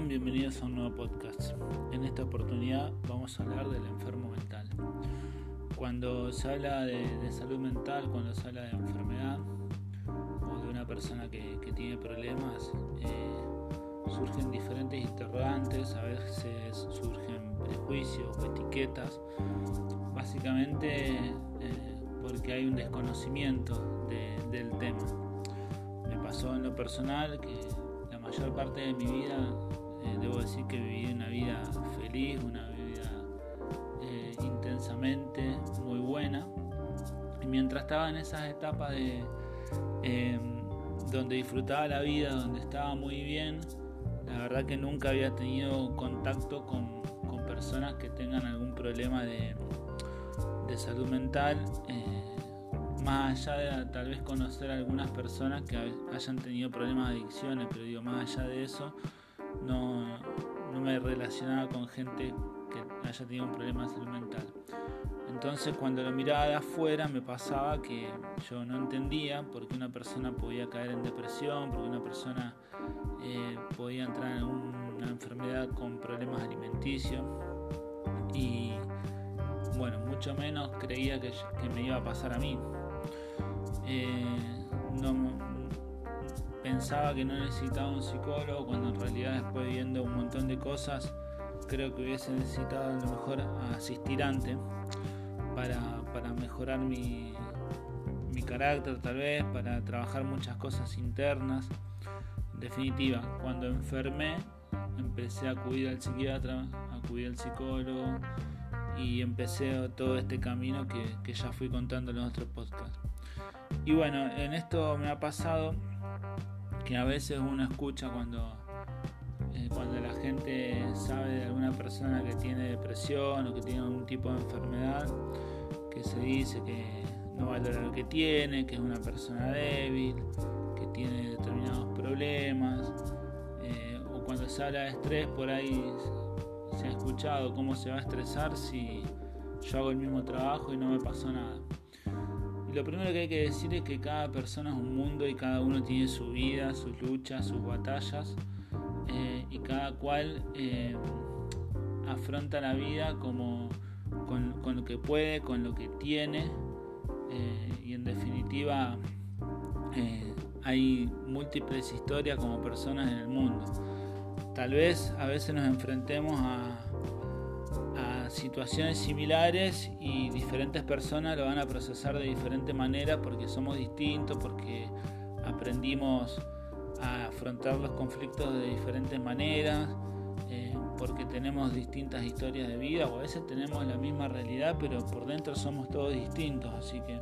Bienvenidos a un nuevo podcast. En esta oportunidad vamos a hablar del enfermo mental. Cuando se habla de, salud mental, cuando se habla de enfermedad o de una persona que, tiene problemas, eh, surgen diferentes interrogantes, a veces surgen prejuicios o etiquetas, básicamente eh, porque hay un desconocimiento del tema. Me pasó en lo personal que mayor parte de mi vida eh, debo decir que viví una vida feliz, una vida eh, intensamente muy buena. Y mientras estaba en esas etapas de em, donde disfrutaba la vida, donde estaba muy bien, la verdad que nunca había tenido contacto con, personas que tengan algún problema de, de salud mental. Eh, más allá de tal vez conocer a algunas personas que hayan tenido problemas de adicciones, pero digo, más allá de eso, no, me relacionaba con gente que haya tenido un problema de salud mental. Entonces cuando lo miraba de afuera me pasaba que yo no entendía por qué una persona podía caer en depresión, por qué una persona eh, podía entrar en una enfermedad con problemas alimenticios y bueno, mucho menos creía que, me iba a pasar a mí. Eh, pensaba que no necesitaba un psicólogo cuando en realidad después viendo un montón de cosas creo que hubiese necesitado a lo mejor asistirante para, para mejorar mi, mi carácter tal vez, para trabajar muchas cosas internas. En definitiva, cuando enfermé empecé a acudir al psiquiatra, acudir al psicólogo y empecé todo este camino que, que ya fui contando en los otros podcasts. Y bueno, en esto me ha pasado que a veces uno escucha cuando, eh, cuando la gente sabe de alguna persona que tiene depresión o que tiene algún tipo de enfermedad, que se dice que no valora lo que tiene, que es una persona débil, que tiene determinados problemas, eh, o cuando se habla de estrés, por ahí se ha escuchado cómo se va a estresar si yo hago el mismo trabajo y no me pasó nada lo primero que hay que decir es que cada persona es un mundo y cada uno tiene su vida, sus luchas, sus batallas eh, y cada cual eh, afronta la vida como con, lo que puede, con lo que tiene eh, y en definitiva hay múltiples historias como personas en el mundo. Tal vez a veces nos enfrentemos a situaciones similares y diferentes personas lo van a procesar de diferente manera porque somos distintos, porque aprendimos a afrontar los conflictos de diferentes maneras, eh, porque tenemos distintas historias de vida o a veces tenemos la misma realidad pero por dentro somos todos distintos. Así que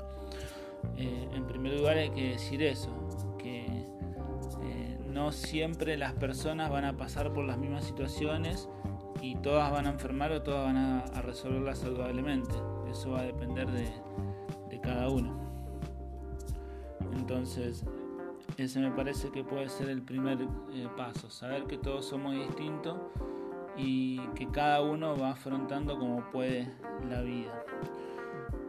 eh, en primer lugar hay que decir eso, que eh, no siempre las personas van a pasar por las mismas situaciones y todas van a enfermar o todas van a, resolverla saludablemente. Eso va a depender de, cada uno. Entonces, ese me parece que puede ser el primer eh, paso, saber que todos somos distintos y que cada uno va afrontando como puede la vida.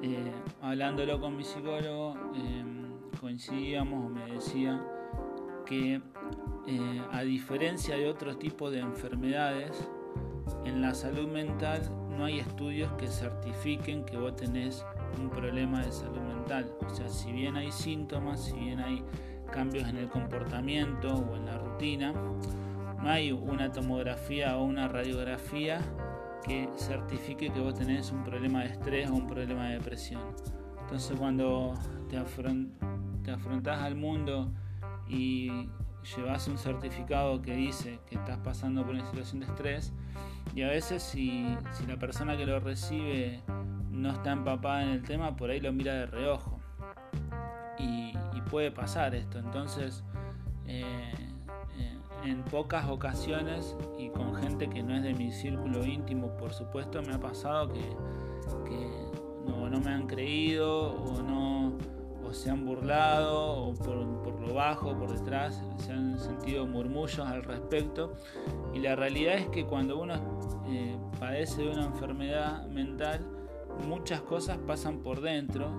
Eh, hablándolo con mi psicólogo, em, coincidíamos me decía que eh, a diferencia de otros tipos de enfermedades, en la salud mental no hay estudios que certifiquen que vos tenés un problema de salud mental. O sea, si bien hay síntomas, si bien hay cambios en el comportamiento o en la rutina, no hay una tomografía o una radiografía que certifique que vos tenés un problema de estrés o un problema de depresión. Entonces cuando te, te afrontás al mundo y llevas un certificado que dice que estás pasando por una situación de estrés, y a veces si, la persona que lo recibe no está empapada en el tema, por ahí lo mira de reojo. Y, puede pasar esto. Entonces, eh, eh, en pocas ocasiones y con gente que no es de mi círculo íntimo, por supuesto, me ha pasado que, no, no, me han creído o no se han burlado o por, bajo, por detrás, se han sentido murmullos al respecto. Y la realidad es que cuando uno eh, padece de una enfermedad mental, muchas cosas pasan por dentro,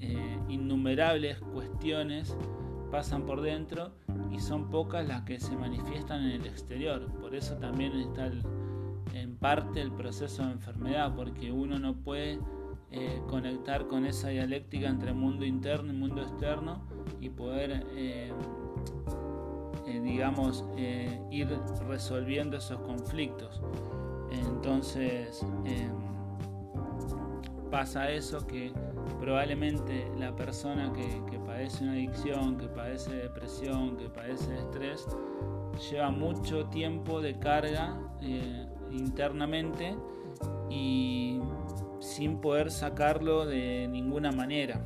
eh, innumerables cuestiones pasan por dentro y son pocas las que se manifiestan en el exterior. Por eso también está en parte el proceso de enfermedad, porque uno no puede eh, conectar con esa dialéctica entre mundo interno y mundo externo y poder, eh, eh, digamos, ir resolviendo esos conflictos. Entonces, pasa eso que probablemente la persona que, padece una adicción, que padece depresión, que padece estrés, lleva mucho tiempo de carga internamente y sin poder sacarlo de ninguna manera.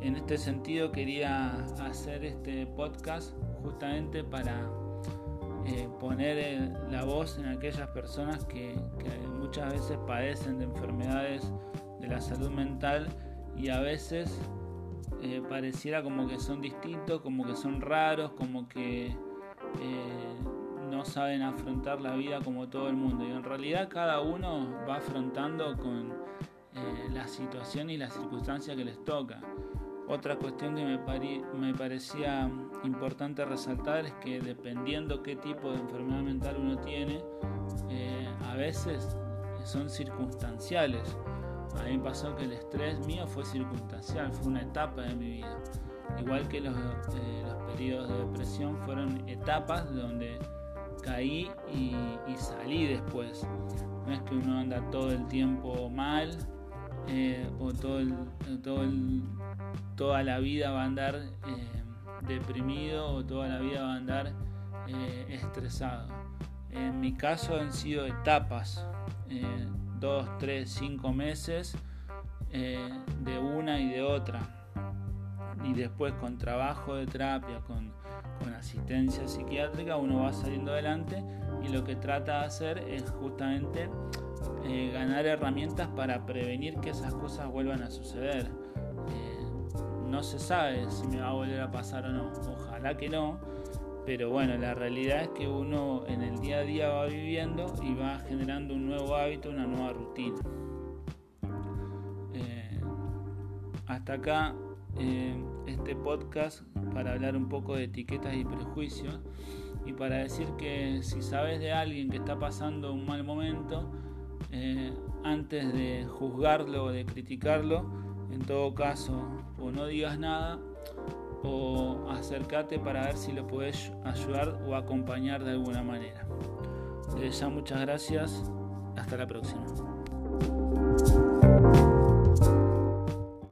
En este sentido quería hacer este podcast justamente para eh, poner la voz en aquellas personas que, muchas veces padecen de enfermedades de la salud mental y a veces eh, pareciera como que son distintos, como que son raros, como que eh, no saben afrontar la vida como todo el mundo. Y en realidad cada uno va afrontando con eh, la situación y las circunstancias que les toca. Otra cuestión que me, parecía importante resaltar es que dependiendo qué tipo de enfermedad mental uno tiene, eh, a veces son circunstanciales. A mí me pasó que el estrés mío fue circunstancial, fue una etapa de mi vida. Igual que los, eh, los periodos de depresión fueron etapas donde caí y, salí después. No es que uno anda todo el tiempo mal eh, o todo todo toda la vida va a andar eh, deprimido o toda la vida va a andar eh, estresado. En mi caso han sido etapas, dos, tres, cinco meses de una y de otra. Y después con trabajo de terapia, con con asistencia psiquiátrica uno va saliendo adelante y lo que trata de hacer es justamente eh, ganar herramientas para prevenir que esas cosas vuelvan a suceder. Eh, no se sabe si me va a volver a pasar o no, ojalá que no, pero bueno, la realidad es que uno en el día a día va viviendo y va generando un nuevo hábito, una nueva rutina. Eh, hasta acá este podcast para hablar un poco de etiquetas y prejuicios y para decir que si sabes de alguien que está pasando un mal momento, eh, antes de juzgarlo o de criticarlo, en todo caso, o no digas nada o acércate para ver si lo puedes ayudar o acompañar de alguna manera. Les ya muchas gracias, hasta la próxima.